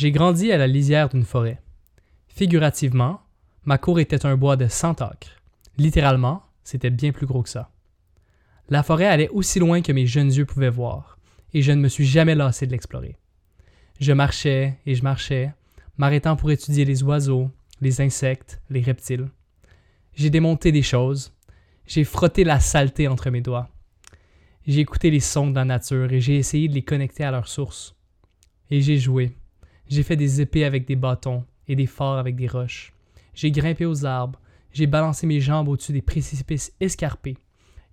J'ai grandi à la lisière d'une forêt. Figurativement, ma cour était un bois de 100 acres. Littéralement, c'était bien plus gros que ça. La forêt allait aussi loin que mes jeunes yeux pouvaient voir, et je ne me suis jamais lassé de l'explorer. Je marchais et je marchais, m'arrêtant pour étudier les oiseaux, les insectes, les reptiles. J'ai démonté des choses, j'ai frotté la saleté entre mes doigts. J'ai écouté les sons de la nature et j'ai essayé de les connecter à leur source. Et j'ai joué. J'ai fait des épées avec des bâtons et des forts avec des roches. J'ai grimpé aux arbres, j'ai balancé mes jambes au-dessus des précipices escarpés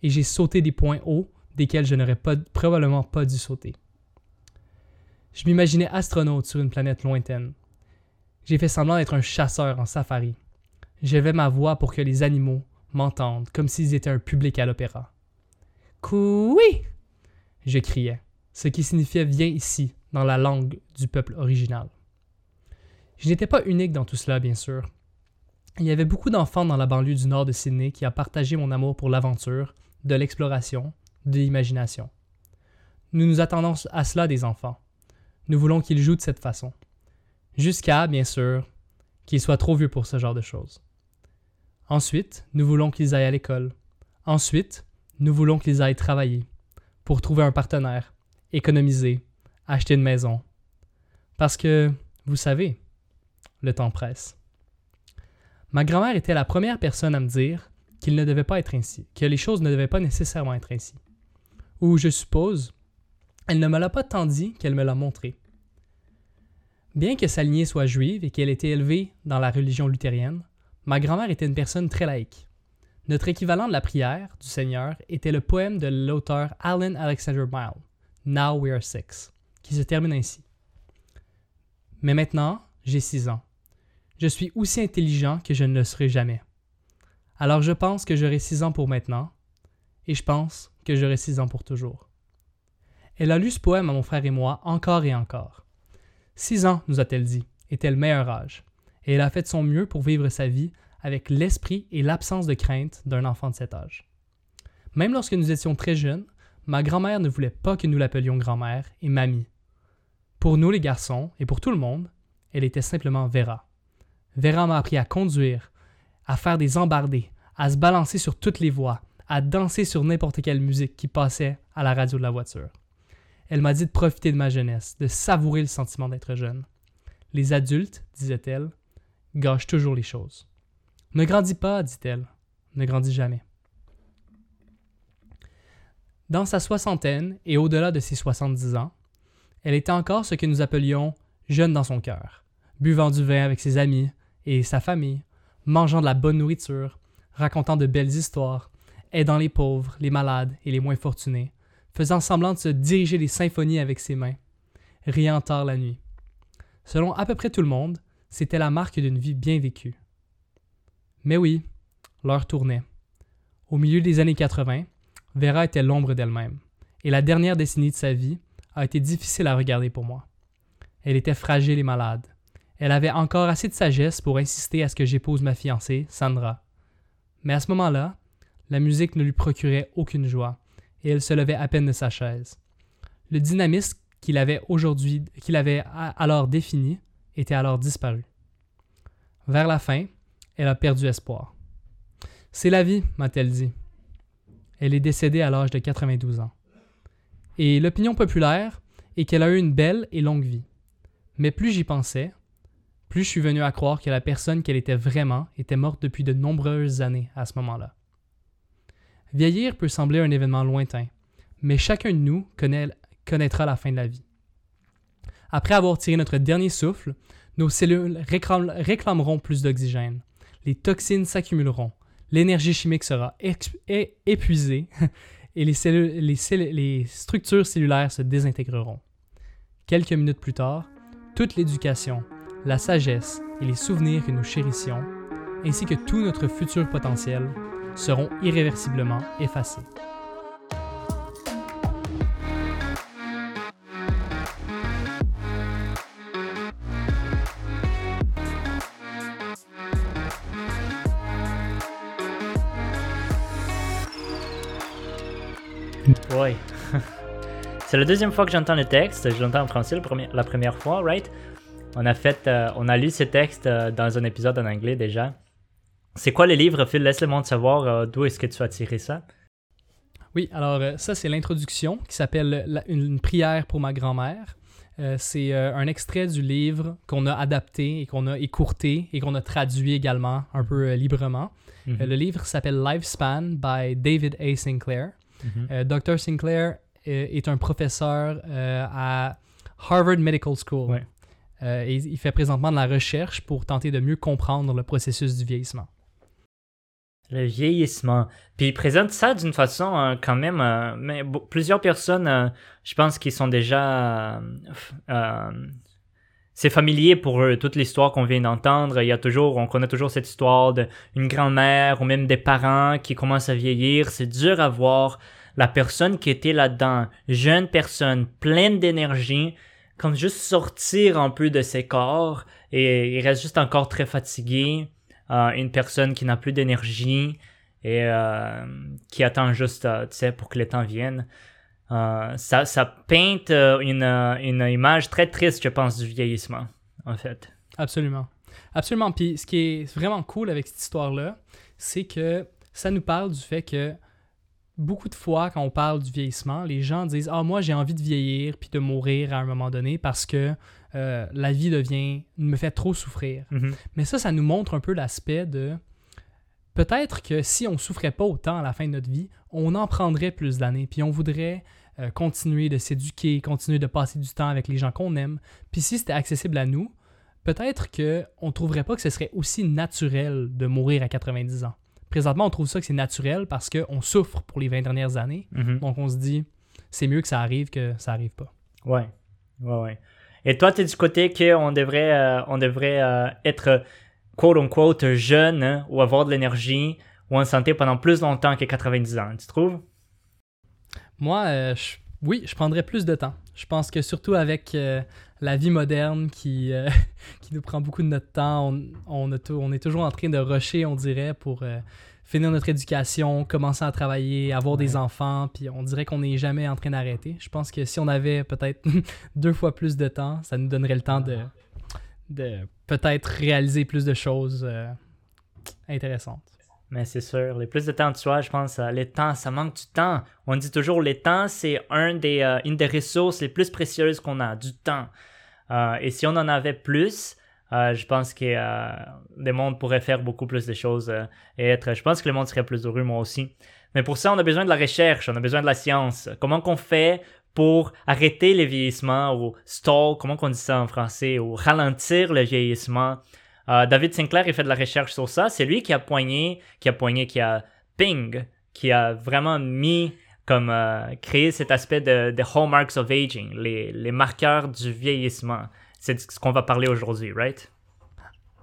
et j'ai sauté des points hauts desquels je n'aurais probablement pas dû sauter. Je m'imaginais astronaute sur une planète lointaine. J'ai fait semblant d'être un chasseur en safari. J'avais ma voix pour que les animaux m'entendent comme s'ils étaient un public à l'opéra. Coui! Je criais, ce qui signifiait Viens ici, dans la langue du peuple original. Je n'étais pas unique dans tout cela, bien sûr. Il y avait beaucoup d'enfants dans la banlieue du nord de Sydney qui a partagé mon amour pour l'aventure, de l'exploration, de l'imagination. Nous nous attendons à cela des enfants. Nous voulons qu'ils jouent de cette façon. Jusqu'à, bien sûr, qu'ils soient trop vieux pour ce genre de choses. Ensuite, nous voulons qu'ils aillent à l'école. Ensuite, nous voulons qu'ils aillent travailler pour trouver un partenaire, économiser, acheter une maison. Parce que, vous savez, le temps presse. Ma grand-mère était la première personne à me dire qu'il ne devait pas être ainsi, que les choses ne devaient pas nécessairement être ainsi. Ou, je suppose, elle ne me l'a pas tant dit qu'elle me l'a montré. Bien que sa lignée soit juive et qu'elle était élevée dans la religion luthérienne, ma grand-mère était une personne très laïque. Notre équivalent de la prière du Seigneur était le poème de l'auteur Alan Alexander Milne, Now We Are Six, qui se termine ainsi. Mais maintenant, j'ai six ans. Je suis aussi intelligent que je ne le serai jamais. Alors je pense que j'aurai six ans pour maintenant, et je pense que j'aurai six ans pour toujours. Elle a lu ce poème à mon frère et moi encore et encore. Six ans, nous a-t-elle dit, était le meilleur âge, et elle a fait de son mieux pour vivre sa vie avec l'esprit et l'absence de crainte d'un enfant de cet âge. Même lorsque nous étions très jeunes, ma grand-mère ne voulait pas que nous l'appelions grand-mère et mamie. Pour nous les garçons, et pour tout le monde, elle était simplement Vera. Vera m'a appris à conduire, à faire des embardées, à se balancer sur toutes les voies, à danser sur n'importe quelle musique qui passait à la radio de la voiture. Elle m'a dit de profiter de ma jeunesse, de savourer le sentiment d'être jeune. Les adultes, disait-elle, gâchent toujours les choses. Ne grandis pas, dit-elle, ne grandis jamais. Dans sa soixantaine et au-delà de ses soixante-dix ans, elle était encore ce que nous appelions jeune dans son cœur, buvant du vin avec ses amis et sa famille, mangeant de la bonne nourriture, racontant de belles histoires, aidant les pauvres, les malades et les moins fortunés, faisant semblant de se diriger les symphonies avec ses mains, riant tard la nuit. Selon à peu près tout le monde, c'était la marque d'une vie bien vécue. Mais oui, l'heure tournait. Au milieu des années 80, Vera était l'ombre d'elle-même, et la dernière décennie de sa vie a été difficile à regarder pour moi. Elle était fragile et malade, elle avait encore assez de sagesse pour insister à ce que j'épouse ma fiancée, Sandra. Mais à ce moment-là, la musique ne lui procurait aucune joie, et elle se levait à peine de sa chaise. Le dynamisme qu'il avait aujourd'hui, qu'il avait alors défini, était alors disparu. Vers la fin, elle a perdu espoir. C'est la vie, m'a-t-elle dit. Elle est décédée à l'âge de 92 ans. Et l'opinion populaire est qu'elle a eu une belle et longue vie. Mais plus j'y pensais, plus je suis venu à croire que la personne qu'elle était vraiment était morte depuis de nombreuses années à ce moment-là. Vieillir peut sembler un événement lointain, mais chacun de nous connaîtra la fin de la vie. Après avoir tiré notre dernier souffle, nos cellules réclameront plus d'oxygène, les toxines s'accumuleront, l'énergie chimique sera épuisée et les structures cellulaires se désintégreront. Quelques minutes plus tard, toute l'éducation, la sagesse et les souvenirs que nous chérissions, ainsi que tout notre futur potentiel, seront irréversiblement effacés. C'est la deuxième fois que j'entends le texte. Je l'entends en français la première fois, right? On a fait, euh, on a lu ce texte euh, dans un épisode en anglais déjà. C'est quoi le livre, Phil? Laisse le monde savoir euh, d'où est-ce que tu as tiré ça? Oui, alors ça c'est l'introduction qui s'appelle une prière pour ma grand-mère. C'est un extrait du livre qu'on a adapté et qu'on a écourté et qu'on a traduit également un peu librement. Mhm. Le livre s'appelle Lifespan by David A. Sinclair. Mhm. Dr. Sinclair est un professeur à Harvard Medical School. Ouais. Euh, et il fait présentement de la recherche pour tenter de mieux comprendre le processus du vieillissement. Le vieillissement. Puis il présente ça d'une façon euh, quand même. euh, mais plusieurs personnes, je pense, qui sont déjà. c'est familier pour eux, toute l'histoire qu'on vient d'entendre. Il y a toujours, on connaît toujours cette histoire d'une grand-mère ou même des parents qui commencent à vieillir. C'est dur à voir la personne qui était là-dedans, jeune personne, pleine d'énergie, comme juste sortir un peu de ses corps et il reste juste encore très fatigué euh, une personne qui n'a plus d'énergie et euh, qui attend juste, euh, tu sais, pour que le temps vienne. Euh, ça, ça peinte une, une image très triste, je pense, du vieillissement, en fait. Absolument. Absolument. Puis ce qui est vraiment cool avec cette histoire-là, c'est que ça nous parle du fait que beaucoup de fois, quand on parle du vieillissement, les gens disent Ah, moi, j'ai envie de vieillir puis de mourir à un moment donné parce que euh, la vie devient. me fait trop souffrir. Mhm. Mais ça, ça nous montre un peu l'aspect de. Peut-être que si on souffrait pas autant à la fin de notre vie, on en prendrait plus d'années, puis on voudrait euh, continuer de s'éduquer, continuer de passer du temps avec les gens qu'on aime. Puis si c'était accessible à nous, peut-être qu'on ne trouverait pas que ce serait aussi naturel de mourir à 90 ans. Présentement, on trouve ça que c'est naturel parce qu'on souffre pour les 20 dernières années. Mhm. Donc on se dit, c'est mieux que ça arrive que ça arrive pas. Ouais, ouais, ouais. Et toi, tu es du côté qu'on devrait, euh, on devrait euh, être quote-unquote jeune hein, ou avoir de l'énergie ou en santé pendant plus longtemps que 90 ans, tu trouves? Moi, euh, je- oui, je prendrais plus de temps. Je pense que surtout avec euh, la vie moderne qui, euh, qui nous prend beaucoup de notre temps, on, on, a tou- on est toujours en train de rusher, on dirait, pour euh, finir notre éducation, commencer à travailler, avoir des enfants, puis on dirait qu'on n'est jamais en train d'arrêter. Je pense que si on avait peut-être deux fois plus de temps, ça nous donnerait le temps de, de peut-être réaliser plus de choses euh, intéressantes. Mais c'est sûr, les plus de temps de soi, je pense, euh, le temps, ça manque du temps. On dit toujours, le temps, c'est un des, euh, une des ressources les plus précieuses qu'on a, du temps. Euh, et si on en avait plus, je pense que le monde pourrait faire beaucoup plus de choses et être. Je pense que le monde serait plus heureux, moi aussi. Mais pour ça, on a besoin de la recherche, on a besoin de la science. Comment qu'on fait pour arrêter le vieillissement ou stall, comment qu'on dit ça en français, ou ralentir le vieillissement? Euh, David Sinclair, il fait de la recherche sur ça. C'est lui qui a poigné, qui a poigné, qui a ping, qui a vraiment mis comme euh, créé cet aspect de, de hallmarks of aging, les, les marqueurs du vieillissement. C'est ce qu'on va parler aujourd'hui, right?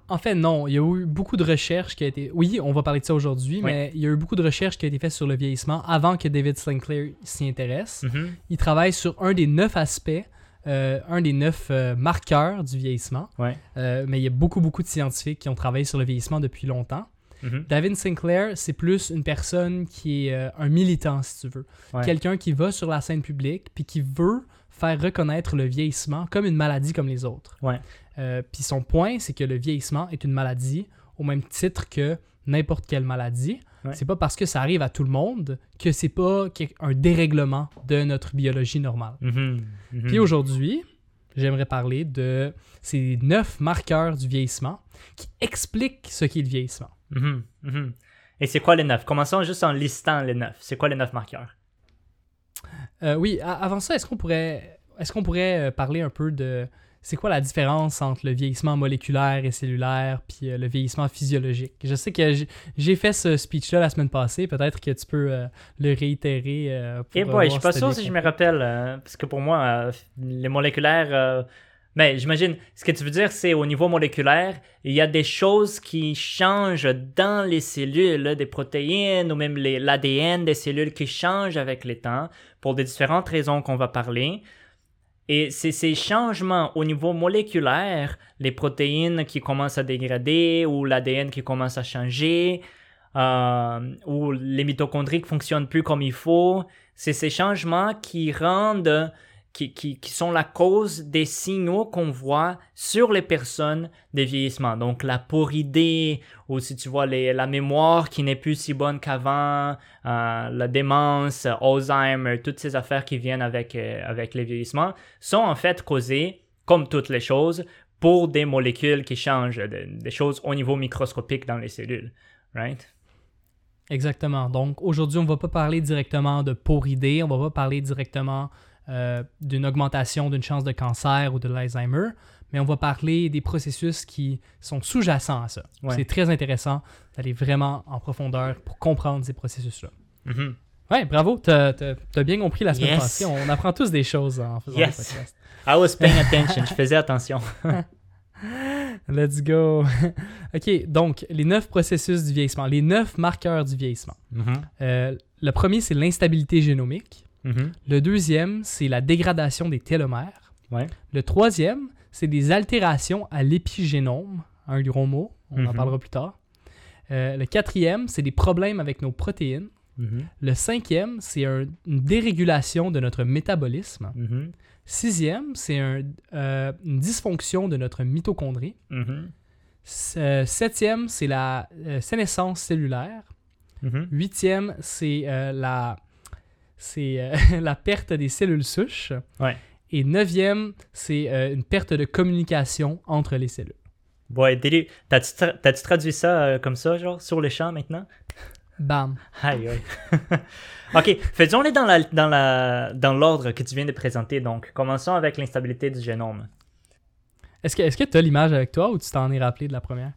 En fait, non. Il y a eu beaucoup de recherches qui a été. Oui, on va parler de ça aujourd'hui, Oui. mais il y a eu beaucoup de recherches qui a été faites sur le vieillissement avant que David Sinclair s'y intéresse. Mhm. Il travaille sur un des neuf aspects, euh, un des neuf euh, marqueurs du vieillissement. Ouais. Euh, mais il y a beaucoup, beaucoup de scientifiques qui ont travaillé sur le vieillissement depuis longtemps. Mhm. David Sinclair, c'est plus une personne qui est un militant, si tu veux. Ouais. Quelqu'un qui va sur la scène publique puis qui veut faire reconnaître le vieillissement comme une maladie comme les autres. Ouais. Puis son point, c'est que le vieillissement est une maladie au même titre que n'importe quelle maladie. Ouais. C'est pas parce que ça arrive à tout le monde que c'est pas un dérèglement de notre biologie normale. Mhm. Puis aujourd'hui, j'aimerais parler de ces neuf marqueurs du vieillissement qui expliquent ce qu'est le vieillissement. Mhm. Mhm. Et c'est quoi les neuf? Commençons juste en listant les neuf. C'est quoi les neuf marqueurs? Euh, oui, avant ça, est-ce qu'on pourrait, est-ce qu'on pourrait euh, parler un peu de c'est quoi la différence entre le vieillissement moléculaire et cellulaire puis euh, le vieillissement physiologique? Je sais que j'ai- fait ce speech-là la semaine passée, peut-être que tu peux euh, le réitérer. euh, pour, Eh euh, boy, je suis pas sûr si je me rappelle, euh, parce que pour moi, les moléculaires, mais j'imagine, ce que tu veux dire, c'est au niveau moléculaire, il y a des choses qui changent dans les cellules, des protéines ou même l'ADN des cellules qui changent avec le temps pour des différentes raisons qu'on va parler. Et c'est ces changements au niveau moléculaire, les protéines qui commencent à dégrader ou l'ADN qui commence à changer, euh, ou les mitochondries qui fonctionnent plus comme il faut, c'est ces changements qui rendent qui, sont la cause des signaux qu'on voit sur les personnes de vieillissement. Donc la porridée, ou si tu vois la mémoire qui n'est plus si bonne qu'avant, euh, la démence, Alzheimer, toutes ces affaires qui viennent avec, euh, avec les vieillissements, sont en fait causées, comme toutes les choses, pour des molécules qui changent, de- des choses au niveau microscopique dans les cellules. Right? Exactement. Donc aujourd'hui, on ne va pas parler directement de porridée, on va pas parler directement euh, d'une augmentation d'une chance de cancer ou de l'Alzheimer, mais on va parler des processus qui sont sous-jacents à ça. Ouais. C'est très intéressant d'aller vraiment en profondeur pour comprendre ces processus-là. Mhm. Ouais, bravo, t'as as, bien compris la semaine Yes. passée. On apprend tous des choses en faisant Yes. le podcast. I was paying attention, je faisais attention. Let's go. OK, donc les neuf processus du vieillissement, les neuf marqueurs du vieillissement. Mhm. Euh, le premier, c'est l'instabilité génomique. Mhm. Le deuxième, c'est la dégradation des télomères. Ouais. Le troisième, c'est des altérations à l'épigénome, un gros mot, on en Mhm. parlera plus tard. Euh, le quatrième, c'est des problèmes avec nos protéines. Mhm. Le cinquième, c'est un- une dérégulation de notre métabolisme. Sixième, c'est un- euh, une dysfonction de notre mitochondrie. Euh, septième, c'est la sénescence cellulaire. Huitième, c'est la, c'est, euh, la perte des cellules souches. Ouais. Et neuvième, c'est euh, une perte de communication entre les cellules. Ouais, t'as-tu tra- t'as-tu traduit ça euh, comme ça, genre, sur le champ maintenant? Bam. Aïe, aïe. ok, faisons-les dans la, dans la, dans l'ordre que tu viens de présenter. Donc, commençons avec l'instabilité du génome. Est-ce que tu as l'image avec toi ou tu t'en es rappelé de la première?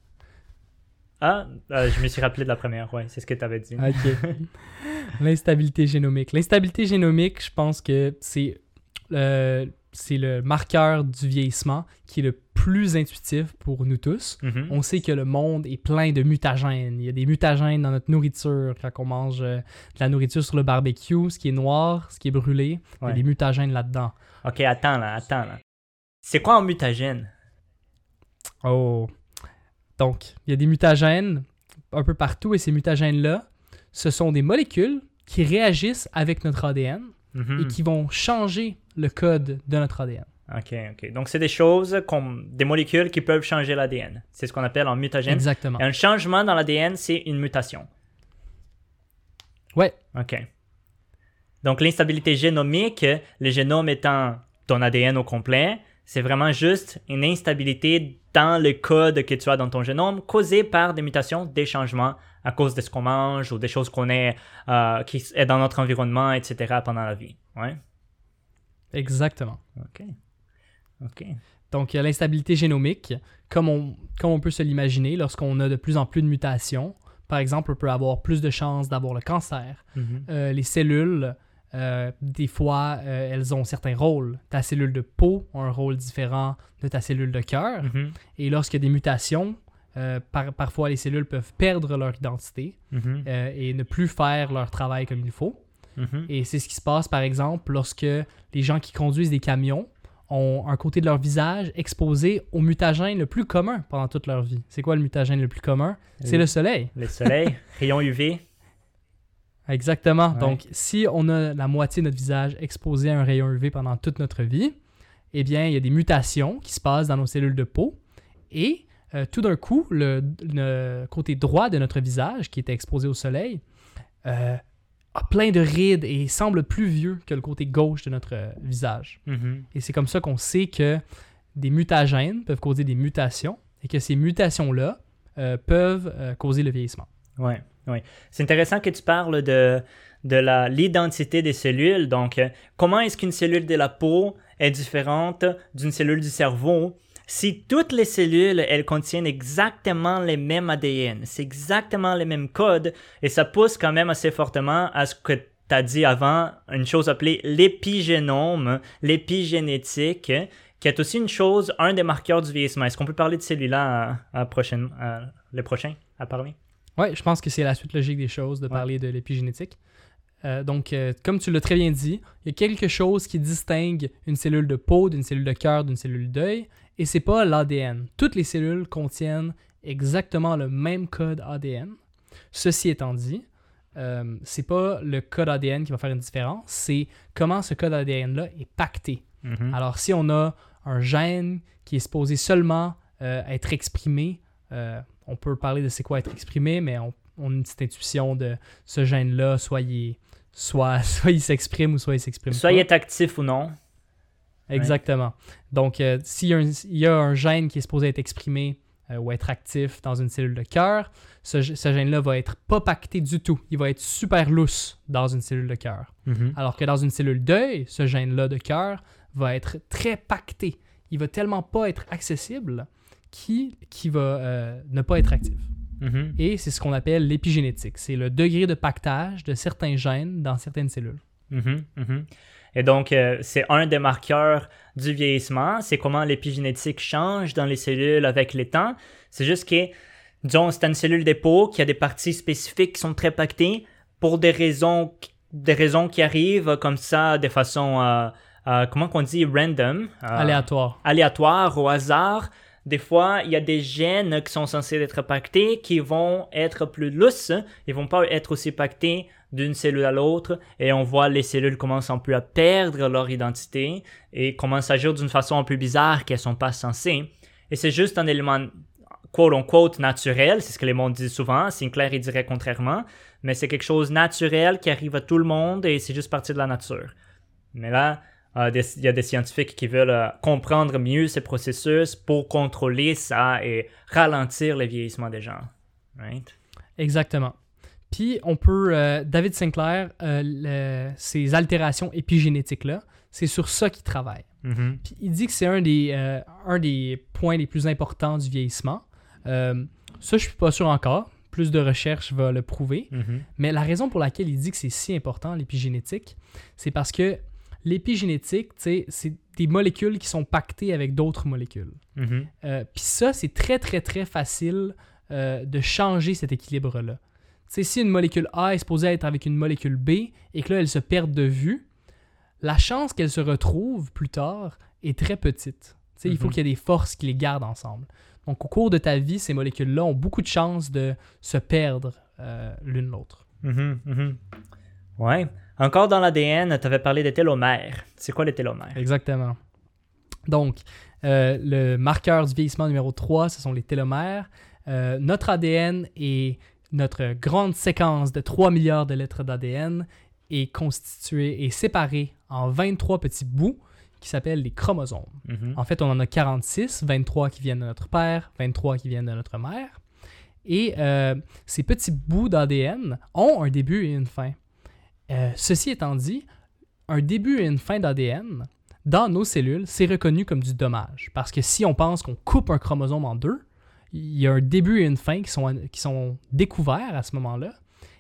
Ah, euh, je me suis rappelé de la première, ouais, c'est ce que tu avais dit. OK. L'instabilité génomique. L'instabilité génomique, je pense que c'est euh, c'est le marqueur du vieillissement qui est le plus intuitif pour nous tous. Mhm. On sait que le monde est plein de mutagènes. Il y a des mutagènes dans notre nourriture quand on mange euh, de la nourriture sur le barbecue, ce qui est noir, ce qui est brûlé. Il y a des mutagènes là-dedans. Ok, attends là, attends là. C'est quoi un mutagène? Oh. Donc, il y a des mutagènes un peu partout et ces mutagènes-là, ce sont des molécules qui réagissent avec notre ADN Mhm. et qui vont changer le code de notre ADN. Ok, ok. Donc, c'est des choses comme des molécules qui peuvent changer l'ADN. C'est ce qu'on appelle un mutagène. Exactement. Et un changement dans l'ADN, c'est une mutation. Ouais, OK. Donc, l'instabilité génomique, le génome étant ton ADN au complet, c'est vraiment juste une instabilité dans le code que tu as dans ton génome causée par des mutations, des changements à cause de ce qu'on mange ou des choses qu'on est, euh, qui est dans notre environnement, etc. pendant la vie. Ouais. exactement. OK. OK. Donc, il y a l'instabilité génomique, comme on, comme on peut se l'imaginer, lorsqu'on a de plus en plus de mutations. Par exemple, on peut avoir plus de chances d'avoir le cancer. Mhm. Euh, les cellules, euh, des fois, euh, elles ont certains rôles. Ta cellule de peau a un rôle différent de ta cellule de cœur. Mhm. Et lorsqu'il y a des mutations, euh, par- parfois les cellules peuvent perdre leur identité Mhm. et ne plus faire leur travail comme il faut. Mhm. Et c'est ce qui se passe, par exemple, lorsque les gens qui conduisent des camions ont un côté de leur visage exposé au mutagène le plus commun pendant toute leur vie. C'est quoi le mutagène le plus commun? C'est le soleil. Le soleil, rayons UV. Exactement. Ouais. Donc, si on a la moitié de notre visage exposé à un rayon UV pendant toute notre vie, eh bien, il y a des mutations qui se passent dans nos cellules de peau. Et euh, tout d'un coup, le, le côté droit de notre visage, qui était exposé au soleil, euh, a plein de rides et semble plus vieux que le côté gauche de notre euh, visage. Mhm. Et c'est comme ça qu'on sait que des mutagènes peuvent causer des mutations et que ces mutations-là peuvent causer le vieillissement. Ouais, ouais. C'est intéressant que tu parles de, de l'identité des cellules. Donc, euh, comment est-ce qu'une cellule de la peau est différente d'une cellule du cerveau si toutes les cellules, elles contiennent exactement les mêmes ADN, c'est exactement les mêmes codes, et ça pousse quand même assez fortement à ce que tu as dit avant, une chose appelée l'épigénome, l'épigénétique, qui est aussi une chose, un des marqueurs du vieillissement. Est-ce qu'on peut parler de celui-là à, à à- le prochain à parler? Oui, je pense que c'est la suite logique des choses de Ouais. parler de l'épigénétique. Euh, donc, euh, comme tu l'as très bien dit, il y a quelque chose qui distingue une cellule de peau d'une cellule de cœur d'une cellule d'œil, et c'est pas l'ADN. Toutes les cellules contiennent exactement le même code ADN. Ceci étant dit, euh, c'est pas le code ADN qui va faire une différence, c'est comment ce code ADN-là est pacté. Mhm. Alors, si on a un gène qui est supposé seulement euh, être exprimé, on peut parler de c'est quoi être exprimé, mais on, on a une petite intuition de ce gène-là, soit il, soit, soit il s'exprime ou soit il s'exprime Soit pas. il est actif ou non. Exactement. Donc, euh, s'il y, a un- il y a un gène qui est supposé être exprimé euh, ou être actif dans une cellule de cœur, ce gène-là va être pas pacté du tout. Il va être super lousse dans une cellule de cœur. Mhm. Alors que dans une cellule d'œil, ce gène-là de cœur va être très pacté. Il va tellement pas être accessible qu'il qui va euh, ne pas être actif. Mhm. Et c'est ce qu'on appelle l'épigénétique. C'est le degré de pactage de certains gènes dans certaines cellules. Mhm, mhm. Et donc, euh, c'est un des marqueurs du vieillissement. C'est comment l'épigénétique change dans les cellules avec le temps. C'est juste que, disons, c'est une cellule de peau qui a des parties spécifiques qui sont très pactées pour des raisons, des raisons qui arrivent comme ça de façon, euh, euh, comment qu'on dit, random. Aléatoire. aléatoire, au hasard. Des fois, il y a des gènes qui sont censés être pactés qui vont être plus lousses. Ils vont pas être aussi pactés d'une cellule à l'autre. Et on voit les cellules commencent un peu à perdre leur identité et commencent à agir d'une façon un peu bizarre qu'elles sont pas censées. Et c'est juste un élément quote-unquote naturel, c'est ce que les mondes disent souvent, Sinclair il dirait contrairement, mais c'est quelque chose naturel qui arrive à tout le monde et c'est juste partie de la nature. Mais là, euh, des- il y a des scientifiques qui veulent euh, comprendre mieux ces processus pour contrôler ça et ralentir le vieillissement des gens. Right? Exactement. Puis on peut, euh, David Sinclair, euh, le- ces altérations épigénétiques-là, c'est sur ça qu'il travaille. Mhm. Puis il dit que c'est un des, un des points les plus importants du vieillissement. Ça, je suis pas sûr encore. Plus de recherche va le prouver. Mhm. Mais la raison pour laquelle il dit que c'est si important, l'épigénétique, c'est parce que l'épigénétique, c'est des molécules qui sont pactées avec d'autres molécules. Euh, Puis ça, c'est très, très, très facile euh, de changer cet équilibre-là. Si une molécule A est supposée être avec une molécule B et que là, elles se perdent de vue, la chance qu'elles se retrouvent plus tard est très petite. Il faut Mhm. qu'il y ait des forces qui les gardent ensemble. Donc, au cours de ta vie, ces molécules-là ont beaucoup de chances de se perdre euh, l'une l'autre. Mhm. Ouais. Encore dans l'ADN, tu avais parlé des télomères. C'est quoi les télomères? Exactement. Donc, euh, le marqueur du vieillissement numéro 3, ce sont les télomères. Euh, notre ADN et notre grande séquence de 3 milliards de lettres d'ADN est constituée et séparée en 23 petits bouts qui s'appellent les chromosomes. Mhm. En fait, on en a 46, 23 qui viennent de notre père, 23 qui viennent de notre mère. Et euh, ces petits bouts d'ADN ont un début et une fin. Euh, ceci étant dit, un début et une fin d'ADN, dans nos cellules, c'est reconnu comme du dommage. Parce que si on pense qu'on coupe un chromosome en deux, il y a un début et une fin qui sont, qui sont découverts à ce moment-là.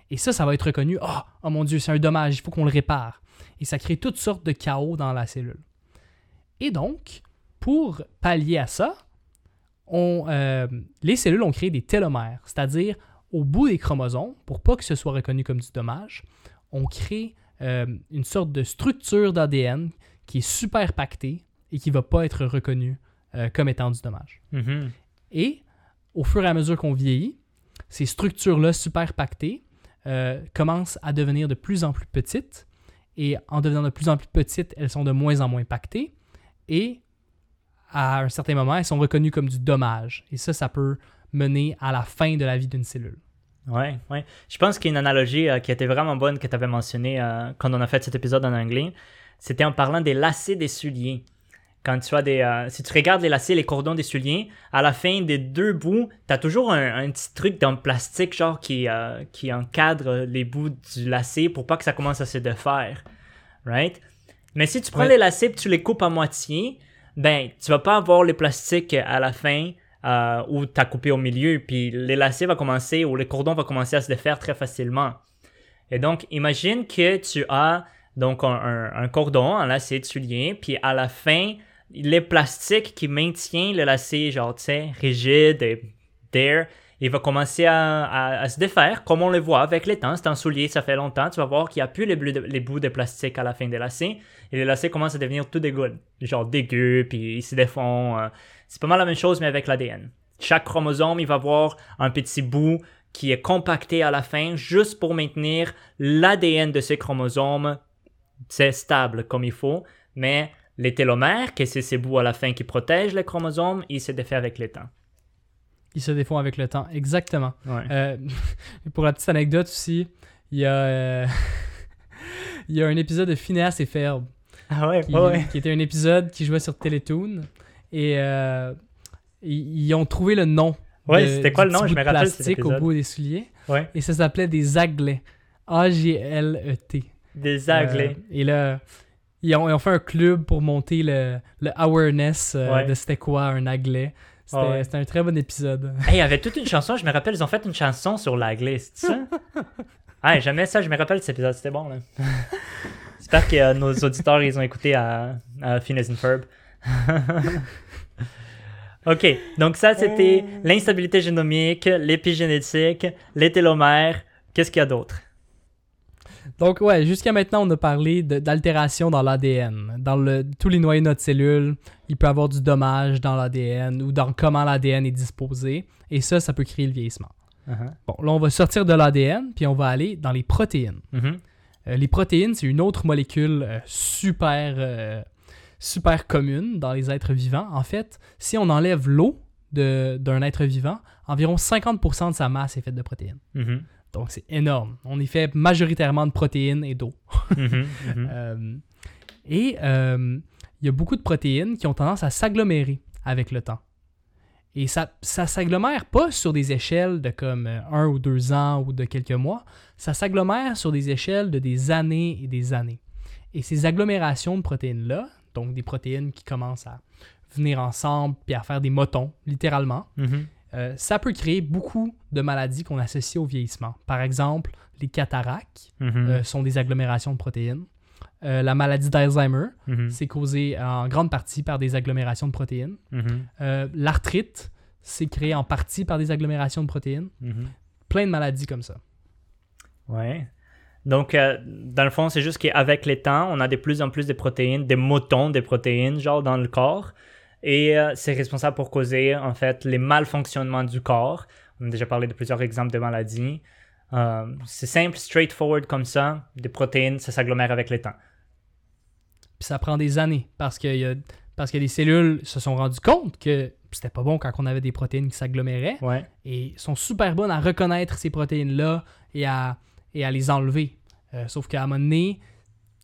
Et ça, ça va être reconnu. Ah, oh, mon Dieu, c'est un dommage, il faut qu'on le répare. Et ça crée toutes sortes de chaos dans la cellule. Et donc, pour pallier à ça, on, euh, les cellules ont créé des télomères, c'est-à-dire au bout des chromosomes, pour pas que ce soit reconnu comme du dommage, on crée euh, une sorte de structure d'ADN qui est super pactée et qui va pas être reconnue euh, comme étant du dommage. Mhm. Et au fur et à mesure qu'on vieillit, ces structures-là super pactées euh, commencent à devenir de plus en plus petites. Et en devenant de plus en plus petites, elles sont de moins en moins pactées. Et à un certain moment, elles sont reconnues comme du dommage. Et ça, ça peut mener à la fin de la vie d'une cellule. Ouais, ouais. Je pense qu'il y a une analogie euh, qui était vraiment bonne que tu avais mentionnée euh, quand on a fait cet épisode en anglais. C'était en parlant des lacets des souliers. Quand tu as des. euh, si tu regardes les lacets, les cordons des souliers, à la fin des deux bouts, tu as toujours un, un petit truc dans le plastique, genre, qui, qui encadre les bouts du lacet pour pas que ça commence à se défaire. Right? Mais si tu prends Ouais. les lacets et tu les coupes à moitié, ben, tu vas pas avoir les plastiques à la fin euh, où tu as coupé au milieu, puis les lacets vont commencer, ou les cordons vont commencer à se défaire très facilement. Et donc, imagine que tu as donc un, cordon, un lacet de soulier, puis à la fin, les plastiques qui maintient le lacet, genre, tu sais, rigide et there, il va commencer à, se défaire, comme on le voit avec le temps. C'est un soulier, ça fait longtemps, tu vas voir qu'il n'y a plus les, de- les bouts de plastique à la fin des lacets, et les lacets commencent à devenir tout dégueu, genre dégueu, puis ils se défont. euh. C'est pas mal la même chose, mais avec l'ADN. Chaque chromosome, il va avoir un petit bout qui est compacté à la fin juste pour maintenir l'ADN de ces chromosomes c'est stable comme il faut, mais les télomères, que c'est ces bouts à la fin qui protègent les chromosomes, ils se défont avec le temps. Ils se défont avec le temps, exactement. Ouais. Euh, pour la petite anecdote aussi, il y a, euh, il y a un épisode de Phineas et Ferb Ah ouais, qui, ouais, ouais. qui était un épisode qui jouait sur Télétoon et euh, ils, ils ont trouvé le nom. Ouais, c'était quoi le nom? Je me rappelle plastique au bout des souliers Ouais. et ça s'appelait des aglets. A-G-L-E-T. Des aglets. Et là, ils ont, ils ont fait un club pour monter le, le awareness Ouais. de c'était quoi un aglet. C'était Ouais. c'était un très bon épisode. Hey, il y avait toute une chanson, je me rappelle, ils ont fait une chanson sur c'est ça? ah, jamais ça, je me rappelle cet épisode, c'était bon. J'espère que euh, nos auditeurs, ils ont écouté à, à Phineas and Ferb. ok, donc ça, c'était l'instabilité génomique, l'épigénétique, les télomères. Qu'est-ce qu'il y a d'autre? Donc, ouais, jusqu'à maintenant, on a parlé d'altération dans l'ADN. Dans le, tous les noyaux de notre cellule, il peut y avoir du dommage dans l'ADN ou dans comment l'ADN est disposé. Et ça, ça peut créer le vieillissement. Uh-huh. Bon, là, on va sortir de l'ADN, puis on va aller dans les protéines. Mhm. Euh, les protéines, c'est une autre molécule euh, super, euh, super commune dans les êtres vivants. En fait, si on enlève l'eau d'un être vivant, environ 50% de sa masse est faite de protéines. Mhm. Donc, c'est énorme. On est fait majoritairement de protéines et d'eau. Mhm. Mhm. Euh, et euh, il y a beaucoup de protéines qui ont tendance à s'agglomérer avec le temps. Et ça, ça s'agglomère pas sur des échelles de comme euh, un ou deux ans ou de quelques mois. Ça s'agglomère sur des échelles de des années et des années. Et ces agglomérations de protéines-là, donc des protéines qui commencent à venir ensemble puis à faire des motons, littéralement, Mhm. Euh, ça peut créer beaucoup de maladies qu'on associe au vieillissement. Par exemple, les cataractes Mhm. euh, sont des agglomérations de protéines. Euh, la maladie d'Alzheimer, Mhm. c'est causé en grande partie par des agglomérations de protéines. Mhm. L'arthrite, c'est créé en partie par des agglomérations de protéines. Plein de maladies comme ça. Ouais. Donc, euh, dans le fond, c'est juste qu'avec les temps, on a de plus en plus de protéines, des motons de protéines, genre dans le corps. Et euh, c'est responsable pour causer, en fait, les malfonctionnements du corps. On a déjà parlé de plusieurs exemples de maladies. Euh, c'est simple, straightforward comme ça. Des protéines, ça s'agglomère avec les temps. Puis ça prend des années parce que, y a- parce que les cellules se sont rendues compte que c'était pas bon quand on avait des protéines qui s'aggloméraient Ouais. et sont super bonnes à reconnaître ces protéines-là et à, et à les enlever. Euh, sauf qu'à un moment donné,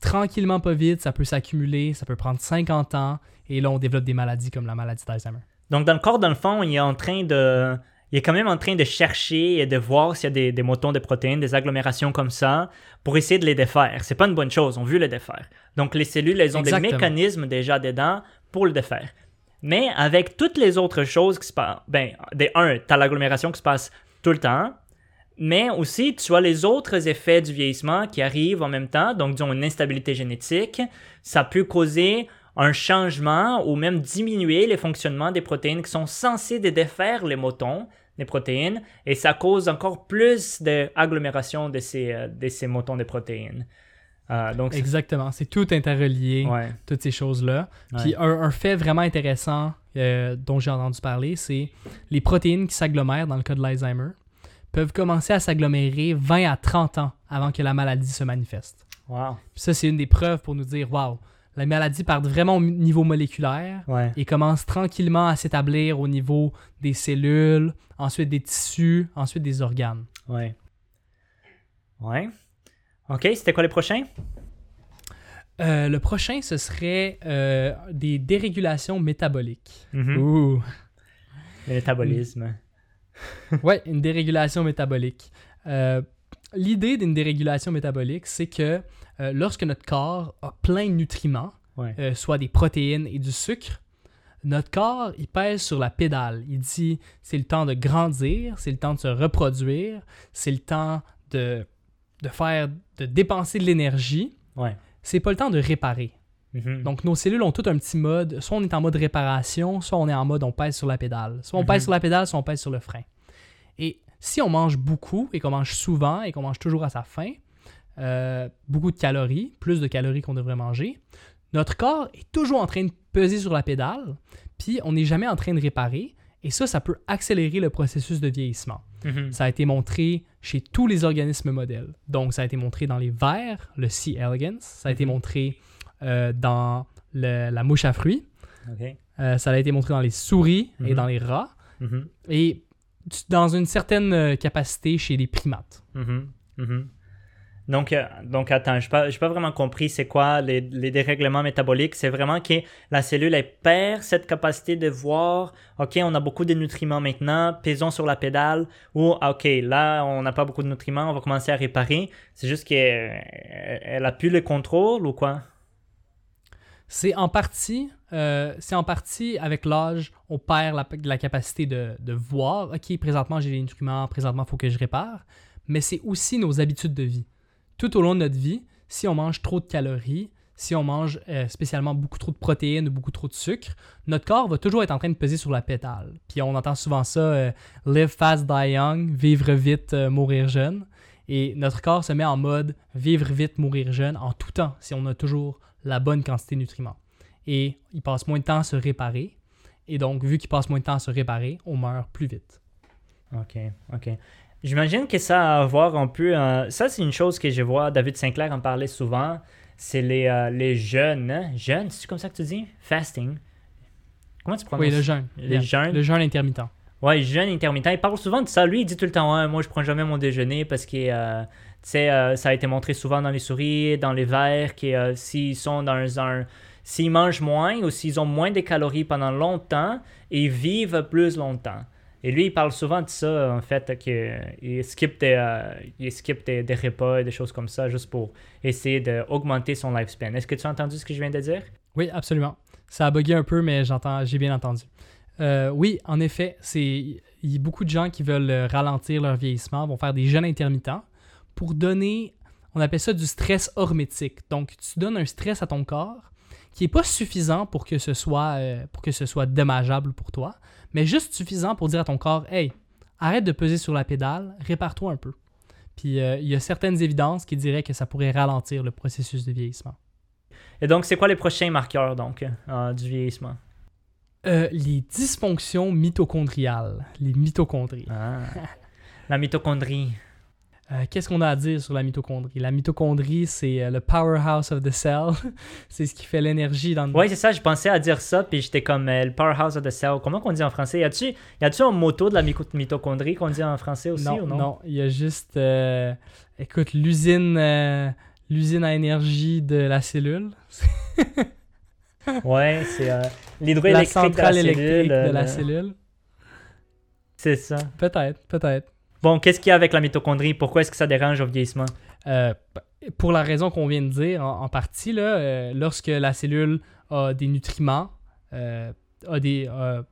tranquillement, pas vite, ça peut s'accumuler, ça peut prendre 50 ans et là, on développe des maladies comme la maladie d'Alzheimer. Donc, dans le corps, dans le fond, il est en train de. Il est quand même en train de chercher et de voir s'il y a des, des motons de protéines, des agglomérations comme ça, pour essayer de les défaire. C'est pas une bonne chose, on veut les défaire. Donc, les cellules, elles ont Exactement. des mécanismes déjà dedans pour le défaire. Mais avec toutes les autres choses qui se passent, ben, des un, tu as l'agglomération qui se passe tout le temps, mais aussi tu as les autres effets du vieillissement qui arrivent en même temps, donc disons une instabilité génétique, ça peut causer un changement ou même diminuer les fonctionnements des protéines qui sont censées défaire les motons, les protéines, et ça cause encore plus d'agglomération de ces, euh, de ces motons de protéines. Euh, donc, Exactement, c'est tout interrelié, ouais. toutes ces choses-là. Ouais. Puis un, un fait vraiment intéressant euh, dont j'ai entendu parler, c'est les protéines qui s'agglomèrent dans le cas de l'Alzheimer peuvent commencer à s'agglomérer 20 à 30 ans avant que la maladie se manifeste. Wow. Puis ça, c'est une des preuves pour nous dire, waouh, la maladie part vraiment au niveau moléculaire Ouais. et commence tranquillement à s'établir au niveau des cellules, ensuite des tissus, ensuite des organes. Ouais. Ouais. Ok, c'était quoi les prochains? Euh, le prochain, ce serait euh, des dérégulations métaboliques. Mhm. Ouh. Le métabolisme. Ouais, une dérégulation métabolique. Euh, L'idée d'une dérégulation métabolique, c'est que euh, lorsque notre corps a plein de nutriments, Ouais. euh, soit des protéines et du sucre, notre corps, il pèse sur la pédale. Il dit, c'est le temps de grandir, c'est le temps de se reproduire, c'est le temps de, de faire, de dépenser de l'énergie. Ouais. C'est pas le temps de réparer. Mhm. Donc, nos cellules ont tout un petit mode. Soit on est en mode réparation, soit on est en mode on pèse sur la pédale. Soit on Mhm. pèse sur la pédale, soit on pèse sur le frein. Et si on mange beaucoup et qu'on mange souvent et qu'on mange toujours à sa faim, euh, beaucoup de calories, plus de calories qu'on devrait manger, notre corps est toujours en train de peser sur la pédale, puis on n'est jamais en train de réparer. Et ça, ça peut accélérer le processus de vieillissement. Mhm. Ça a été montré chez tous les organismes modèles. Donc, ça a été montré dans les vers, le C. elegans. Ça a été Mhm. montré euh, dans le- la mouche à fruits. Euh, ça a été montré dans les souris et Mhm. dans les rats. Mhm. Et dans une certaine euh, capacité chez les primates. Mhm. Donc, donc attends, je n'ai pas, pas vraiment compris c'est quoi les, les dérèglements métaboliques. C'est vraiment que la cellule elle perd cette capacité de voir, OK, on a beaucoup de nutriments maintenant, pesons sur la pédale, ou ah, OK, là, on n'a pas beaucoup de nutriments, on va commencer à réparer. C'est juste qu'elle elle a plus le contrôle ou quoi? C'est en partie, euh, c'est en partie avec l'âge, on perd la, capacité de, voir. Ok, présentement j'ai les nutriments, présentement il faut que je répare. Mais c'est aussi nos habitudes de vie. Tout au long de notre vie, si on mange trop de calories, si on mange euh, spécialement beaucoup trop de protéines ou beaucoup trop de sucre, notre corps va toujours être en train de peser sur la pédale. Puis on entend souvent ça, euh, live fast, die young, vivre vite, mourir jeune. Et notre corps se met en mode vivre vite, mourir jeune en tout temps, si on a toujours la bonne quantité de nutriments. Et il passe moins de temps à se réparer. Et donc, vu qu'il passe moins de temps à se réparer, on meurt plus vite. OK, OK. J'imagine que ça a à voir un peu. euh, ça, c'est une chose que je vois David Sinclair en parler souvent. C'est les, euh, les jeunes. hein? Jeunes, c'est comme ça que tu dis? Fasting. Comment tu prononces Oui, le jeûne. Les Bien. jeûnes. Le jeûne intermittent. Ouais, jeûne intermittent. Il parle souvent de ça. Lui, il dit tout le temps Ouais, Moi, je prends jamais mon déjeuner parce que euh, euh, ça a été montré souvent dans les souris, dans les vers, que euh, s'ils sont dans un. S'ils mangent moins ou s'ils ont moins de calories pendant longtemps, ils vivent plus longtemps. Et lui, il parle souvent de ça, en fait, qu'il skip, des, euh, il skip des, des repas et des choses comme ça juste pour essayer d'augmenter son lifespan. Est-ce que tu as entendu ce que je viens de dire? Oui, absolument. Ça a bugué un peu, mais j'ai bien entendu. Euh, oui, en effet, c'est beaucoup de gens qui veulent euh, ralentir leur vieillissement, vont faire des jeûnes intermittents pour donner, on appelle ça du stress hormétique. Donc, tu donnes un stress à ton corps qui n'est pas suffisant pour que ce soit euh, pour que ce soit dommageable pour toi, mais juste suffisant pour dire à ton corps, hey, arrête de peser sur la pédale, répare-toi un peu. Puis il y a certaines évidences qui diraient que ça pourrait ralentir le processus de vieillissement. Et donc, c'est quoi les prochains marqueurs, donc, du vieillissement? Euh, les dysfonctions mitochondriales, les mitochondries. Ah. La mitochondrie. Euh, Qu'est-ce qu'on a à dire sur la mitochondrie? La mitochondrie, c'est euh, le powerhouse of the cell. c'est ce qui fait l'énergie dans le... Ouais, c'est ça, je pensais à dire ça, puis j'étais comme euh, le powerhouse of the cell. Comment qu'on dit en français? Y a-tu un moto de la mitochondrie qu'on dit en français aussi non, ou non? non, il y a juste... écoute, l'usine l'usine à énergie de la cellule. Ouais, c'est euh, la l'hydroélectrique de la centrale cellule. électrique de euh, la cellule. C'est ça. Peut-être, peut-être. Bon, qu'est-ce qu'il y a avec la mitochondrie? Pourquoi est-ce que ça dérange au vieillissement? Euh, pour la raison qu'on vient de dire en, en partie, là, euh, lorsque la cellule a des nutriments, euh, a des,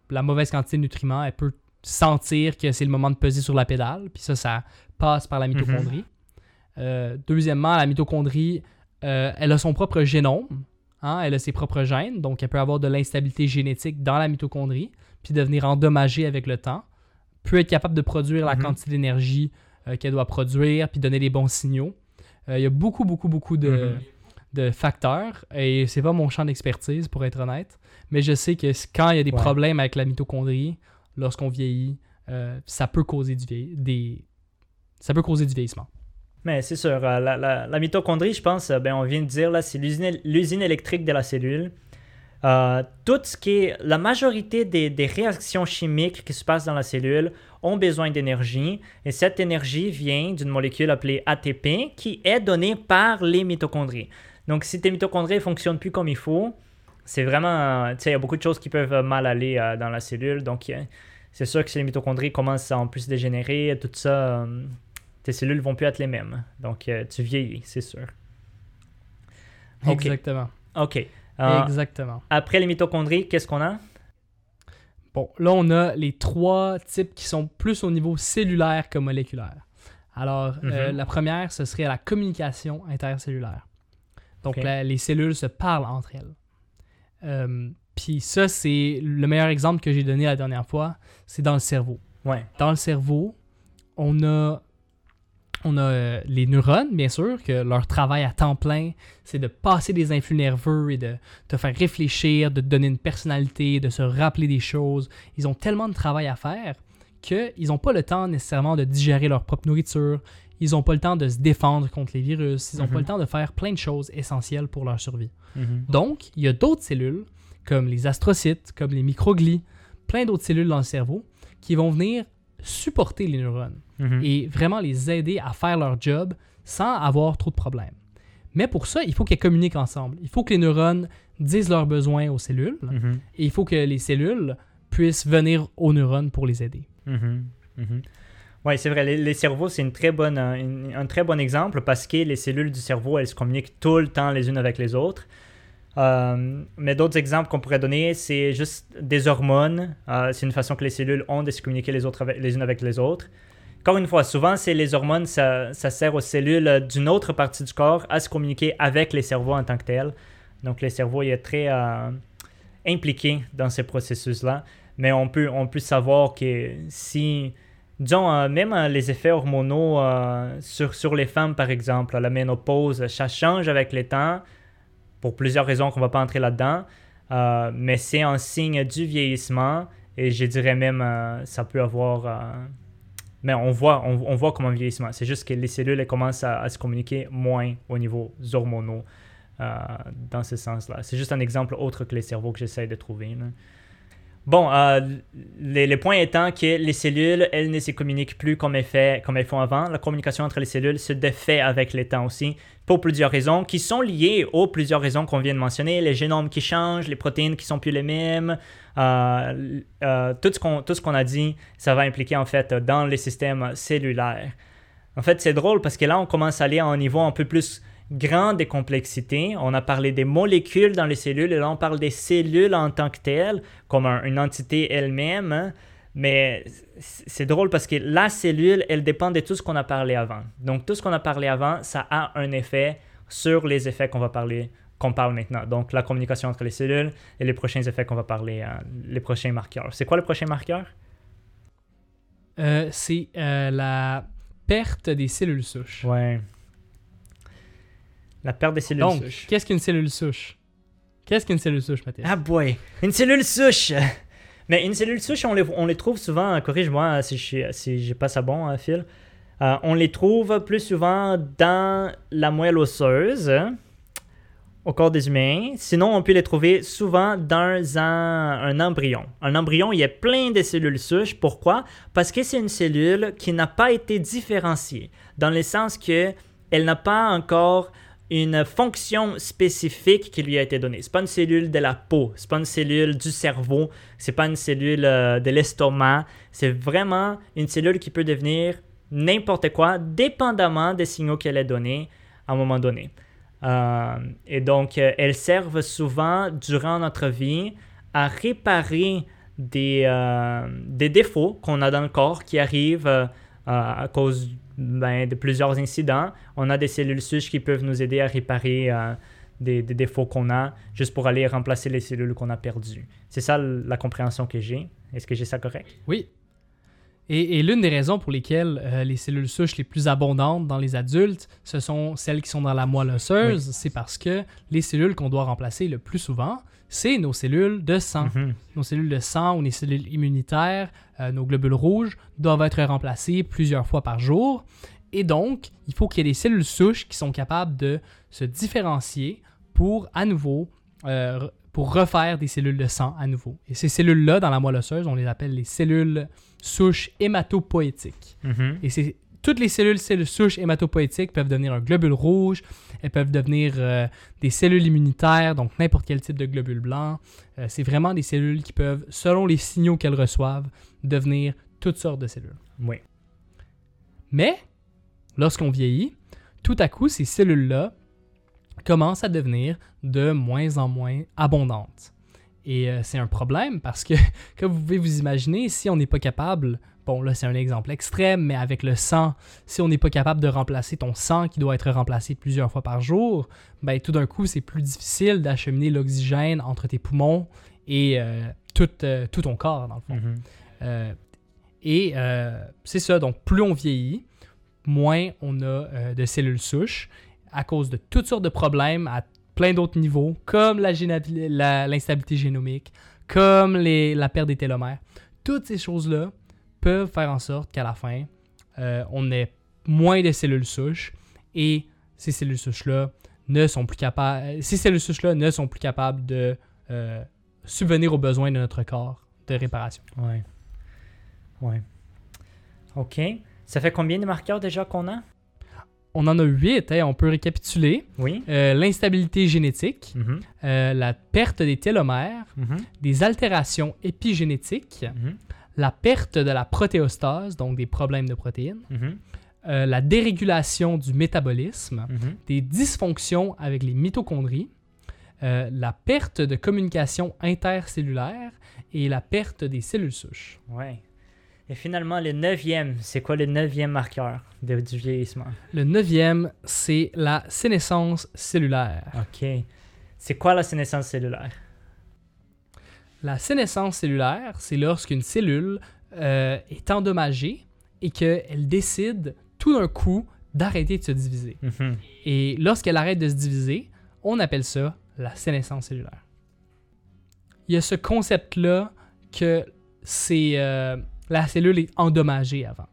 la mauvaise quantité de nutriments, elle peut sentir que c'est le moment de peser sur la pédale, puis ça, ça passe par la mitochondrie. Euh, deuxièmement, la mitochondrie, euh, elle a son propre génome, hein, elle a ses propres gènes, donc elle peut avoir de l'instabilité génétique dans la mitochondrie, puis devenir endommagée avec le temps, peut être capable de produire la Mhm. quantité d'énergie euh, qu'elle doit produire, puis donner les bons signaux. Euh, il y a beaucoup, beaucoup, beaucoup de, Mhm. de facteurs, et c'est pas mon champ d'expertise, pour être honnête, mais je sais que quand il y a des Ouais. problèmes avec la mitochondrie, lorsqu'on vieillit, euh, ça peut causer du vieil- des... ça peut causer du vieillissement. Mais c'est sûr, euh, la, la- mitochondrie, je pense, euh, ben, on vient de dire, là, c'est l'usine électrique de la cellule. Euh, tout ce qui la majorité des, des réactions chimiques qui se passent dans la cellule ont besoin d'énergie et cette énergie vient d'une molécule appelée ATP qui est donnée par les mitochondries. Donc si tes mitochondries ne fonctionnent plus comme il faut, c'est vraiment, tu sais, il y a beaucoup de choses qui peuvent mal aller dans la cellule. Donc c'est sûr que si les mitochondries commencent à en plus dégénérer, tout ça, tes cellules vont plus être les mêmes. Donc euh, tu vieillis, c'est sûr. Exactement. OK. Euh, Exactement. après les mitochondries, qu'est-ce qu'on a? Bon, là, on a les trois types qui sont plus au niveau cellulaire que moléculaire. Alors, euh, Mhm. la première, ce serait la communication intercellulaire. Donc, la- les cellules se parlent entre elles. Euh, Puis ça, c'est le meilleur exemple que j'ai donné la dernière fois, c'est dans le cerveau. Ouais. Dans le cerveau, on a, on a euh, les neurones, bien sûr, que leur travail à temps plein, c'est de passer des influx nerveux et de te faire réfléchir, de te donner une personnalité, de se rappeler des choses. Ils ont tellement de travail à faire qu'ils n'ont pas le temps nécessairement de digérer leur propre nourriture, ils n'ont pas le temps de se défendre contre les virus, ils n'ont Mhm. pas le temps de faire plein de choses essentielles pour leur survie. Mhm. Donc, il y a d'autres cellules, comme les astrocytes, comme les microglies, plein d'autres cellules dans le cerveau, qui vont venir supporter les neurones Mhm. et vraiment les aider à faire leur job sans avoir trop de problèmes. Mais pour ça, il faut qu'elles communiquent ensemble. Il faut que les neurones disent leurs besoins aux cellules Mhm. et il faut que les cellules puissent venir aux neurones pour les aider. Mhm. Oui, c'est vrai. Les, les cerveaux, c'est une très bonne, une- un très bon exemple parce que les cellules du cerveau, elles se communiquent tout le temps les unes avec les autres. Euh, mais d'autres exemples qu'on pourrait donner, c'est juste des hormones. Euh, c'est une façon que les cellules ont de se communiquer les, les unes avec les autres. Encore une fois, souvent, c'est les hormones, ça, sert aux cellules d'une autre partie du corps à se communiquer avec les cerveaux en tant que tels. Donc, le cerveau il est très euh, impliqué dans ces processus-là. Mais on peut, on peut savoir que si, disons, euh, même les effets hormonaux sur, sur les femmes, par exemple, la ménopause, ça change avec le temps pour plusieurs raisons qu'on ne va pas entrer là-dedans. Euh, mais c'est un signe du vieillissement et je dirais même euh, ça peut avoir. euh, mais on voit, on, voit comme un vieillissement. C'est juste que les cellules elles commencent à, se communiquer moins au niveau hormonaux dans ce sens-là. C'est juste un exemple autre que les cerveaux que j'essaie de trouver. Bon, euh, les, les points étant que les cellules, elles ne se communiquent plus comme elles, fait- comme elles font avant. La communication entre les cellules se défait avec le temps aussi, pour plusieurs raisons, qui sont liées aux plusieurs raisons qu'on vient de mentionner. Les génomes qui changent, les protéines qui sont plus les mêmes, euh, euh, tout ce qu'on a dit, ça va impliquer en fait dans les systèmes cellulaires. En fait, c'est drôle parce que là, on commence à aller à un niveau un peu plus grand des complexités. On a parlé des molécules dans les cellules et là, on parle des cellules en tant que telles, comme un- une entité elle-même. hein. Mais c'est drôle parce que la cellule, elle dépend de tout ce qu'on a parlé avant. Donc, tout ce qu'on a parlé avant, ça a un effet sur les effets qu'on va parler, qu'on parle maintenant. Donc, la communication entre les cellules et les prochains effets qu'on va parler, euh, les prochains marqueurs. C'est quoi le prochain marqueur? Euh, c'est euh, la perte des cellules souches. Ouais. La perte des cellules Donc, souches. qu'est-ce qu'une cellule souche? Qu'est-ce qu'une cellule souche, Mathias? Ah boy, une cellule souche. Mais une cellule souche, on les, on les trouve souvent, euh, corrige-moi si je si j'ai pas ça bon, euh, Phil. Euh, on les trouve plus souvent dans la moelle osseuse, hein, au corps des humains. Sinon, on peut les trouver souvent dans un, un embryon. Un embryon, il y a plein de cellules souches. Pourquoi? Parce que c'est une cellule qui n'a pas été différenciée, dans le sens que elle n'a pas encore une fonction spécifique qui lui a été donnée. C'est pas une cellule de la peau, c'est pas une cellule du cerveau, c'est pas une cellule euh, de l'estomac, c'est vraiment une cellule qui peut devenir n'importe quoi, dépendamment des signaux qu'elle a donnés à un moment donné. Euh, et donc, euh, elles servent souvent durant notre vie à réparer des, défauts qu'on a dans le corps qui arrivent à cause ben, de plusieurs incidents. On a des cellules souches qui peuvent nous aider à réparer euh, des, des défauts qu'on a juste pour aller remplacer les cellules qu'on a perdues. C'est ça la compréhension que j'ai. Est-ce que j'ai ça correct? Oui. Et, et l'une des raisons pour lesquelles euh, les cellules souches les plus abondantes dans les adultes, ce sont celles qui sont dans la moelle osseuse, c'est parce que les cellules qu'on doit remplacer le plus souvent, c'est nos cellules de sang. Mhm. Nos cellules de sang ou les cellules immunitaires, euh, nos globules rouges, doivent être remplacés plusieurs fois par jour. Et donc, il faut qu'il y ait des cellules souches qui sont capables de se différencier pour à nouveau euh, pour refaire des cellules de sang à nouveau. Et ces cellules-là, dans la moelle osseuse, on les appelle les cellules souches hématopoïétiques. Mhm. Et c'est toutes les cellules, cellules souches hématopoïétiques peuvent devenir un globule rouge, elles peuvent devenir euh, des cellules immunitaires, donc n'importe quel type de globule blanc. Euh, c'est vraiment des cellules qui peuvent, selon les signaux qu'elles reçoivent, devenir toutes sortes de cellules. Oui. Mais, lorsqu'on vieillit, tout à coup, ces cellules-là commencent à devenir de moins en moins abondantes. Et euh, c'est un problème parce que, comme vous pouvez vous imaginer, si on n'est pas capable, bon là c'est un exemple extrême, mais avec le sang, si on n'est pas capable de remplacer ton sang qui doit être remplacé plusieurs fois par jour, ben tout d'un coup c'est plus difficile d'acheminer l'oxygène entre tes poumons et euh, tout, euh, tout ton corps dans le fond. Mhm. Et c'est ça, donc plus on vieillit, moins on a de cellules souches à cause de toutes sortes de problèmes à plein d'autres niveaux, comme la génabi- la- l'instabilité génomique, comme les- la perte des télomères. Toutes ces choses-là peuvent faire en sorte qu'à la fin, euh, on ait moins de cellules souches et ces cellules souches-là ne sont plus capables, ces cellules souches-là ne sont plus capables de euh, subvenir aux besoins de notre corps de réparation. Ouais. Ouais. OK. Ça fait combien de marqueurs déjà qu'on a? On en a huit, hein, on peut récapituler. Oui. Euh, L'instabilité génétique, Mhm. euh, la perte des télomères, Mhm. des altérations épigénétiques, Mhm. la perte de la protéostase, donc des problèmes de protéines, euh, la dérégulation du métabolisme, des dysfonctions avec les mitochondries, la perte de communication intercellulaire et la perte des cellules souches. Ouais. Et finalement, le neuvième, c'est quoi le neuvième marqueur de- du vieillissement? Le neuvième, c'est la sénescence cellulaire. OK. C'est quoi la sénescence cellulaire? La sénescence cellulaire, c'est lorsqu'une cellule euh, est endommagée et qu'elle décide tout d'un coup d'arrêter de se diviser. Mhm. Et lorsqu'elle arrête de se diviser, on appelle ça la sénescence cellulaire. Il y a ce concept-là que c'est euh, la cellule est endommagée avant.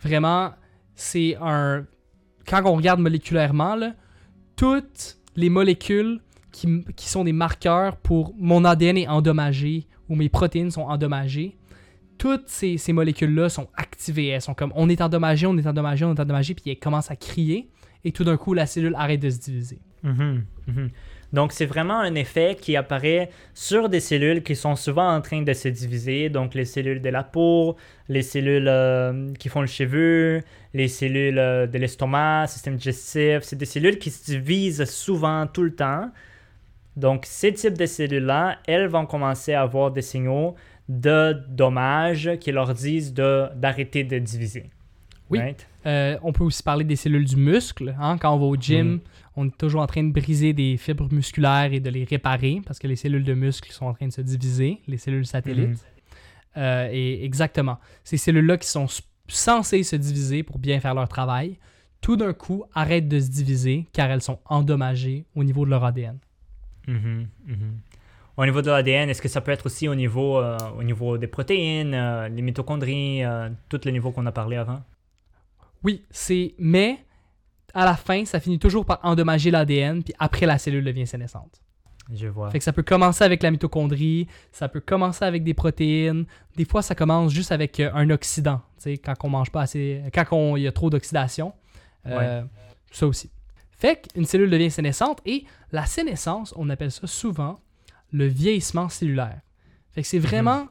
Vraiment, c'est un. Quand on regarde moléculairement, toutes les molécules qui, qui sont des marqueurs pour mon ADN est endommagé ou mes protéines sont endommagées, toutes ces, ces molécules-là sont activées. Elles sont comme on est endommagé, on est endommagé, on est endommagé, puis elles commencent à crier et tout d'un coup, la cellule arrête de se diviser. Mhm. Mhm. Donc, c'est vraiment un effet qui apparaît sur des cellules qui sont souvent en train de se diviser. Donc, les cellules de la peau, les cellules euh, qui font le cheveu, les cellules euh, de l'estomac, système digestif. C'est des cellules qui se divisent souvent tout le temps. Donc, ces types de cellules-là, elles vont commencer à avoir des signaux de dommages qui leur disent de- d'arrêter de, diviser. Oui. Right? Euh, on peut aussi parler des cellules du muscle. hein. Quand on va au gym, Mhm. on est toujours en train de briser des fibres musculaires et de les réparer parce que les cellules de muscle sont en train de se diviser, les cellules satellites. Mhm. Euh, et exactement, ces cellules-là qui sont censées se diviser pour bien faire leur travail, tout d'un coup arrêtent de se diviser car elles sont endommagées au niveau de leur ADN. Mhm, mhm. Au niveau de l'ADN, est-ce que ça peut être aussi au niveau, euh, au niveau des protéines, les mitochondries, tous les niveaux qu'on a parlé avant? Oui, c'est. Mais à la fin, ça finit toujours par endommager l'ADN, puis après la cellule devient sénescente. Je vois. Fait que ça peut commencer avec la mitochondrie, ça peut commencer avec des protéines. Des fois, ça commence juste avec euh, un oxydant. Tu sais, quand on mange pas assez, quand il y a trop d'oxydation, euh, ça aussi. Fait qu'une cellule devient sénescente et la sénescence, on appelle ça souvent le vieillissement cellulaire. Fait que c'est vraiment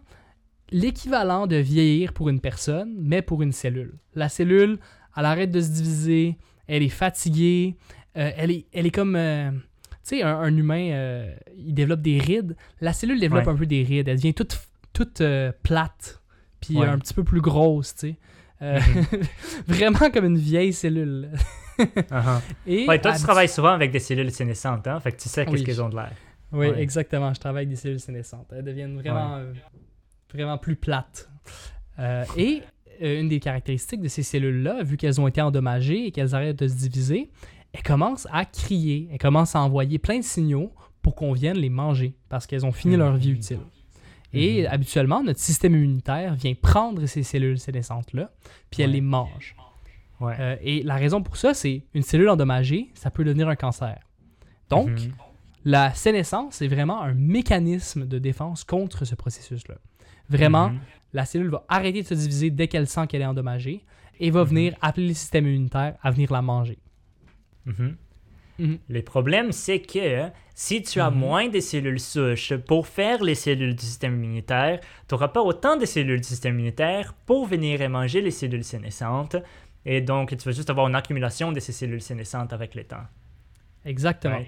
l'équivalent de vieillir pour une personne, mais pour une cellule. La cellule, elle arrête de se diviser, elle est fatiguée, euh, elle, est, elle est comme... euh, tu sais, un, un humain, euh, il développe des rides. La cellule développe Ouais. un peu des rides. Elle devient toute, toute plate, puis Ouais. un petit peu plus grosse, tu sais. Euh, vraiment comme une vieille cellule. Uh-huh. Et Ouais, toi, tu travailles souvent avec des cellules sénescentes, hein? Fait que tu sais qu'est-ce Oui. qu'elles ont de l'air. Oui, Ouais. exactement. Je travaille avec des cellules sénescentes. Elles deviennent vraiment, vraiment plus plates. Euh, et une des caractéristiques de ces cellules-là, vu qu'elles ont été endommagées et qu'elles arrêtent de se diviser, elles commencent à crier. Elles commencent à envoyer plein de signaux pour qu'on vienne les manger parce qu'elles ont fini Mhm. leur vie utile. Et Mhm. habituellement, notre système immunitaire vient prendre ces cellules sénescentes-là, puis elle Ouais. les mange. Ouais. Euh, et la raison pour ça, c'est une cellule endommagée, ça peut devenir un cancer. Donc, Mhm. la sénescence, c'est vraiment un mécanisme de défense contre ce processus-là. Vraiment. La cellule va arrêter de se diviser dès qu'elle sent qu'elle est endommagée et va venir appeler le système immunitaire à venir la manger. Mhm. Mhm. Le problème, c'est que si tu as Mhm. moins de cellules souches pour faire les cellules du système immunitaire, tu n'auras pas autant de cellules du système immunitaire pour venir et manger les cellules sénescentes. Et donc, tu vas juste avoir une accumulation de ces cellules sénescentes avec le temps. Exactement.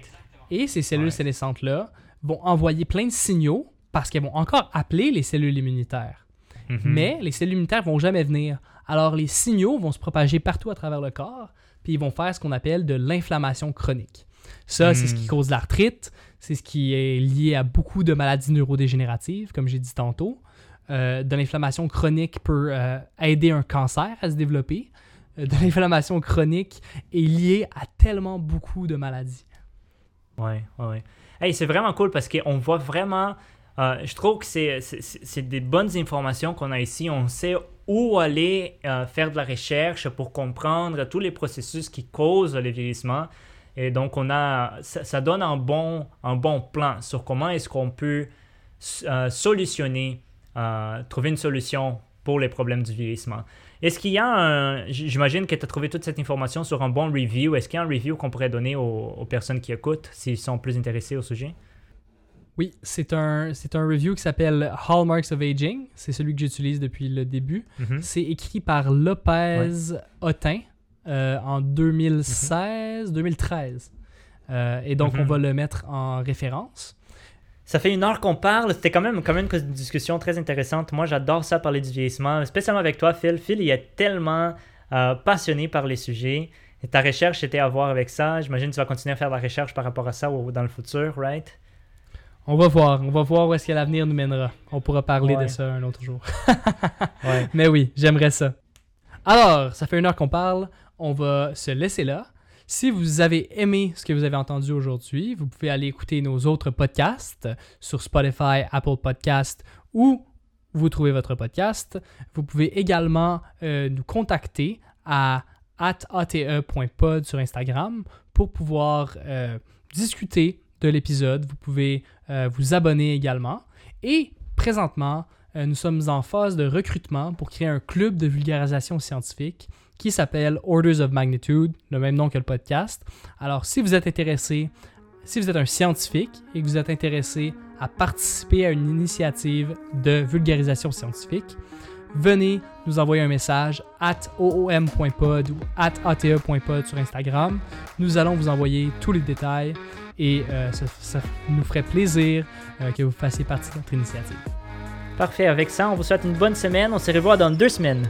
Et ces cellules Ouais. sénescentes-là vont envoyer plein de signaux parce qu'elles vont encore appeler les cellules immunitaires. Mhm. Mais les cellules immunitaires vont jamais venir. Alors les signaux vont se propager partout à travers le corps, puis ils vont faire ce qu'on appelle de l'inflammation chronique. Ça, c'est ce qui Hmm. cause l'arthrite, c'est ce qui est lié à beaucoup de maladies neurodégénératives, comme j'ai dit tantôt. Euh, de l'inflammation chronique peut euh, aider un cancer à se développer. Euh, de l'inflammation chronique est liée à tellement beaucoup de maladies. Ouais, ouais, ouais. Hey, c'est vraiment cool parce qu'on voit vraiment Euh, je trouve que c'est, des bonnes informations qu'on a ici. On sait où aller euh, faire de la recherche pour comprendre tous les processus qui causent le vieillissement. Et donc, on a, ça, donne un bon, un bon plan sur comment est-ce qu'on peut euh, solutionner, trouver une solution pour les problèmes du vieillissement. Est-ce qu'il y a un. J'imagine que tu as trouvé toute cette information sur un bon review. Est-ce qu'il y a un review qu'on pourrait donner aux personnes qui écoutent s'ils sont plus intéressés au sujet? Oui, c'est un, c'est un review qui s'appelle Hallmarks of Aging. C'est celui que j'utilise depuis le début. Mhm. C'est écrit par Lopez Otin euh, en 2016, 2013. Euh, et donc, Mhm. on va le mettre en référence. Ça fait une heure qu'on parle. C'était quand même, quand même une discussion très intéressante. Moi, j'adore ça, parler du vieillissement, spécialement avec toi, Phil. Phil, il est tellement euh, passionné par les sujets. Et ta recherche était à voir avec ça. J'imagine que tu vas continuer à faire de la recherche par rapport à ça ou dans le futur, right? On va voir. On va voir où est-ce que l'avenir nous mènera. On pourra parler Ouais. de ça un autre jour. Ouais. Mais oui, j'aimerais ça. Alors, ça fait une heure qu'on parle. On va se laisser là. Si vous avez aimé ce que vous avez entendu aujourd'hui, vous pouvez aller écouter nos autres podcasts sur Spotify, Apple Podcasts ou vous trouvez votre podcast. Vous pouvez également euh, nous contacter à ate.pod sur Instagram pour pouvoir euh, discuter de l'épisode. Vous pouvez euh, vous abonner également. Et présentement, euh, nous sommes en phase de recrutement pour créer un club de vulgarisation scientifique qui s'appelle Orders of Magnitude, le même nom que le podcast. Alors, si vous êtes intéressé, si vous êtes un scientifique et que vous êtes intéressé à participer à une initiative de vulgarisation scientifique, venez nous envoyer un message at oom.pod ou at ate.pod sur Instagram. Nous allons vous envoyer tous les détails et euh, ça, nous ferait plaisir euh, que vous fassiez partie de notre initiative. Parfait. Avec ça, on vous souhaite une bonne semaine. On se revoit dans deux semaines.